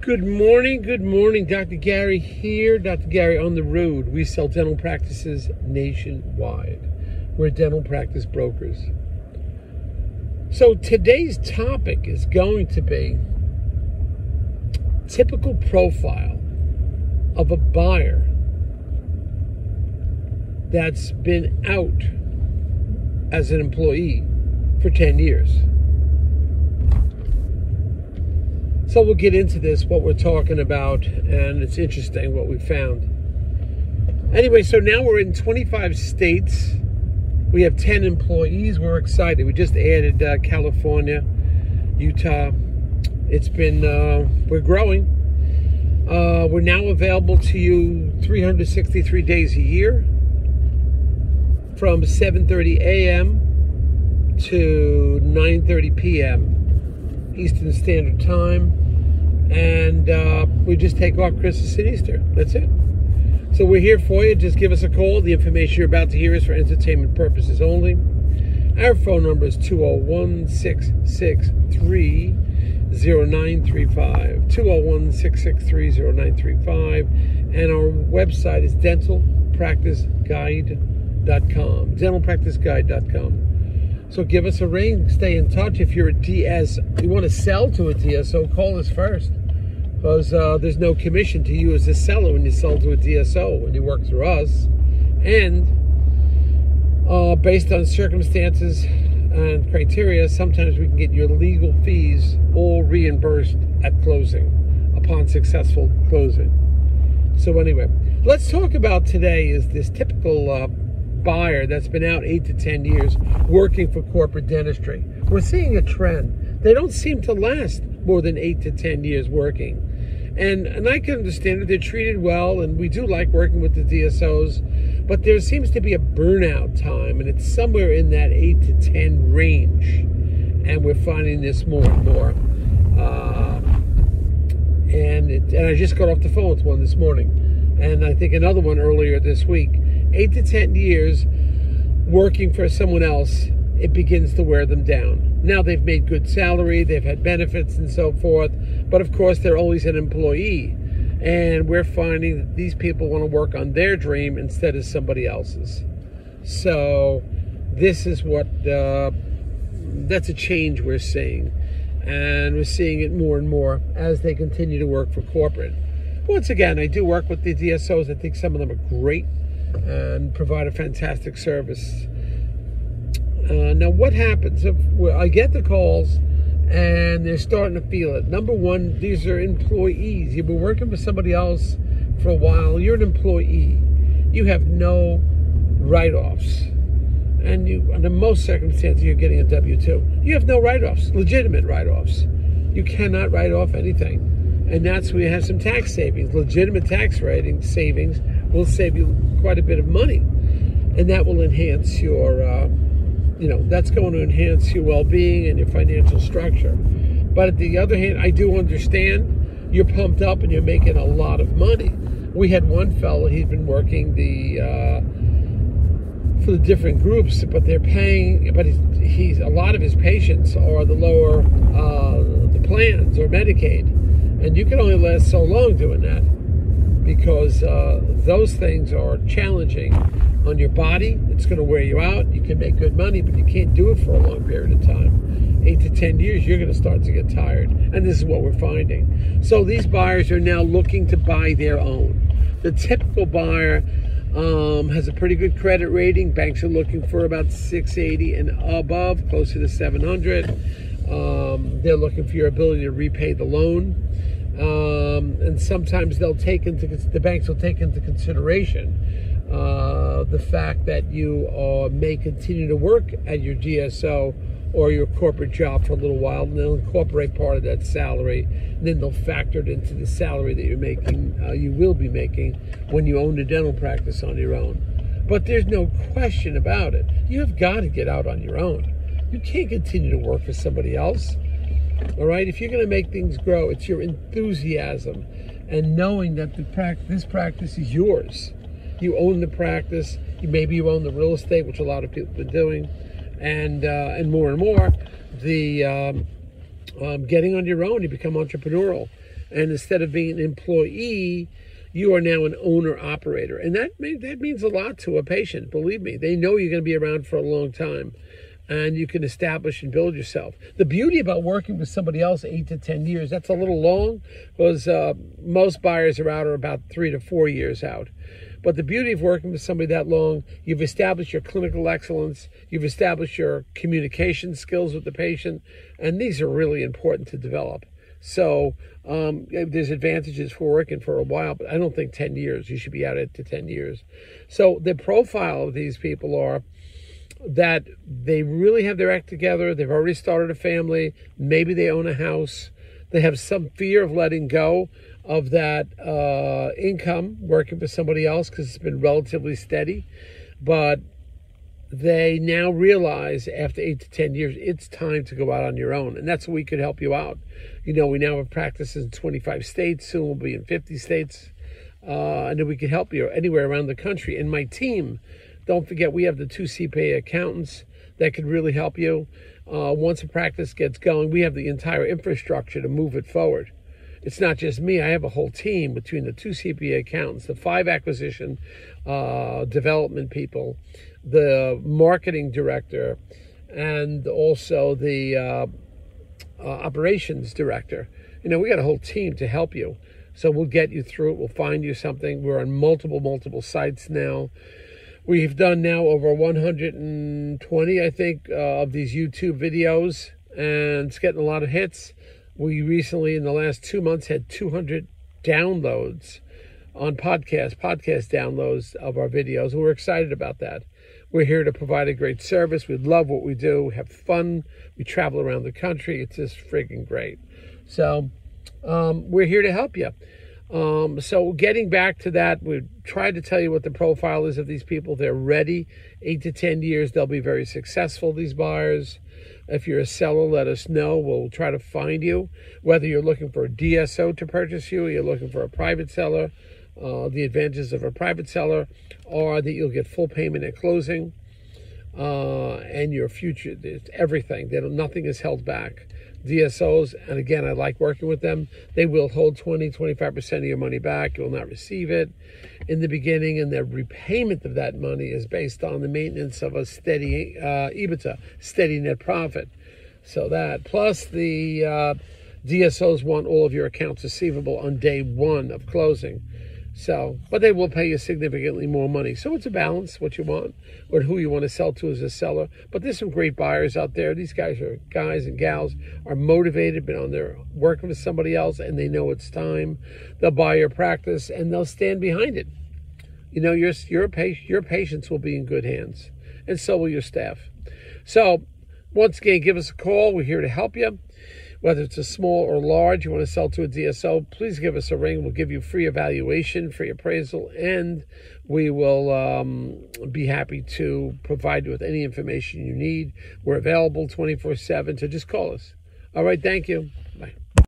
Good morning, good morning. Dr. Gary here. Dr. Gary on the road. We sell dental practices nationwide. We're dental practice brokers. So today's topic is going to be typical profile of a buyer that's been out as an employee for 10 years. So we'll get into this, what we're talking about, and it's interesting what we found. Anyway, so now we're in 25 states. We have 10 employees. We're excited. We just added uh, California, Utah. It's been, uh, we're growing. Uh, we're now available to you 363 days a year from 7.30 a.m. to 9.30 p.m. Eastern Standard Time. And uh, we just take off Christmas and Easter. That's it. So we're here for you. Just give us a call. The information you're about to hear is for entertainment purposes only. Our phone number is 201 663 0935. 201 663 0935. And our website is dentalpracticeguide.com. Dentalpracticeguide.com. So give us a ring. Stay in touch. If you're a DS, you want to sell to a DSO, call us first. Because uh, there's no commission to you as a seller when you sell to a DSO when you work through us. And uh, based on circumstances and criteria, sometimes we can get your legal fees all reimbursed at closing upon successful closing. So anyway, let's talk about today is this typical uh, buyer that's been out eight to 10 years working for corporate dentistry. We're seeing a trend. They don't seem to last more than eight to 10 years working. And, and I can understand that they're treated well, and we do like working with the DSOs, but there seems to be a burnout time, and it's somewhere in that eight to 10 range. And we're finding this more and more. Uh, and, it, and I just got off the phone with one this morning, and I think another one earlier this week eight to 10 years working for someone else, it begins to wear them down. Now they've made good salary, they've had benefits and so forth, but of course they're always an employee. And we're finding that these people want to work on their dream instead of somebody else's. So this is what, uh, that's a change we're seeing. And we're seeing it more and more as they continue to work for corporate. Once again, I do work with the DSOs. I think some of them are great and provide a fantastic service. Uh, now, what happens if I get the calls and they're starting to feel it? Number one, these are employees. You've been working for somebody else for a while. You're an employee. You have no write-offs, and you, under most circumstances, you're getting a W two. You have no write-offs, legitimate write-offs. You cannot write off anything, and that's where you have some tax savings, legitimate tax rating savings will save you quite a bit of money. And that will enhance your, uh, you know, that's going to enhance your well being and your financial structure. But at the other hand, I do understand you're pumped up and you're making a lot of money. We had one fellow, he'd been working the, uh, for the different groups, but they're paying, but he's, he's a lot of his patients are the lower, uh, the plans or Medicaid. And you can only last so long doing that because uh, those things are challenging on your body. It's going to wear you out. You can make good money, but you can't do it for a long period of time. Eight to 10 years, you're going to start to get tired. And this is what we're finding. So these buyers are now looking to buy their own. The typical buyer um, has a pretty good credit rating. Banks are looking for about 680 and above, closer to 700. Um, they're looking for your ability to repay the loan. Um, and sometimes they'll take into the banks will take into consideration uh, the fact that you uh, may continue to work at your DSO or your corporate job for a little while, and they'll incorporate part of that salary, and then they'll factor it into the salary that you're making, uh, you will be making when you own a dental practice on your own. But there's no question about it. You have got to get out on your own. You can't continue to work for somebody else. All right, if you're going to make things grow, it's your enthusiasm and knowing that the practice, this practice is yours. You own the practice. Maybe you own the real estate, which a lot of people have been doing, and uh, and more and more, the um, um, getting on your own, you become entrepreneurial. And instead of being an employee, you are now an owner operator. And that, that means a lot to a patient, believe me. They know you're going to be around for a long time and you can establish and build yourself. The beauty about working with somebody else eight to 10 years, that's a little long because uh, most buyers are out are about three to four years out. But the beauty of working with somebody that long, you've established your clinical excellence, you've established your communication skills with the patient, and these are really important to develop. So um, there's advantages for working for a while, but I don't think 10 years. You should be out at to 10 years. So the profile of these people are that they really have their act together. They've already started a family. Maybe they own a house. They have some fear of letting go of that uh, income working for somebody else because it's been relatively steady. But they now realize after eight to 10 years, it's time to go out on your own. And that's where we could help you out. You know, we now have practices in 25 states, soon we'll be in 50 states. Uh, and then we can help you anywhere around the country. And my team don't forget, we have the two CPA accountants that could really help you. Uh, once a practice gets going, we have the entire infrastructure to move it forward. It's not just me. I have a whole team between the two CPA accountants, the five acquisition uh, development people, the marketing director, and also the uh, uh, operations director. You know, we got a whole team to help you. So we'll get you through it. We'll find you something. We're on multiple, multiple sites now. We've done now over 120, I think, uh, of these YouTube videos, and it's getting a lot of hits. We recently, in the last two months, had 200 downloads on podcast, podcast downloads of our videos, we're excited about that. We're here to provide a great service. We love what we do. We have fun. We travel around the country. It's just freaking great. So um, we're here to help you. Um, so getting back to that, we tried to tell you what the profile is of these people. They're ready. Eight to 10 years, they'll be very successful, these buyers. If you're a seller, let us know. We'll try to find you. Whether you're looking for a DSO to purchase you, or you're looking for a private seller, uh, the advantages of a private seller are that you'll get full payment at closing uh, and your future, It's everything. They Nothing is held back. DSOs, and again, I like working with them. They will hold 20, 25% of your money back. You will not receive it in the beginning, and the repayment of that money is based on the maintenance of a steady uh, EBITDA, steady net profit. So that, plus the uh, DSOs want all of your accounts receivable on day one of closing. So, but they will pay you significantly more money. So it's a balance, what you want, or who you want to sell to as a seller. But there's some great buyers out there. These guys are guys and gals are motivated, been on there working with somebody else, and they know it's time. They'll buy your practice and they'll stand behind it. You know, your your your patients will be in good hands, and so will your staff. So, once again, give us a call. We're here to help you whether it's a small or large, you want to sell to a DSO, please give us a ring. We'll give you free evaluation, free appraisal, and we will um, be happy to provide you with any information you need. We're available 24 7, so just call us. All right, thank you. Bye.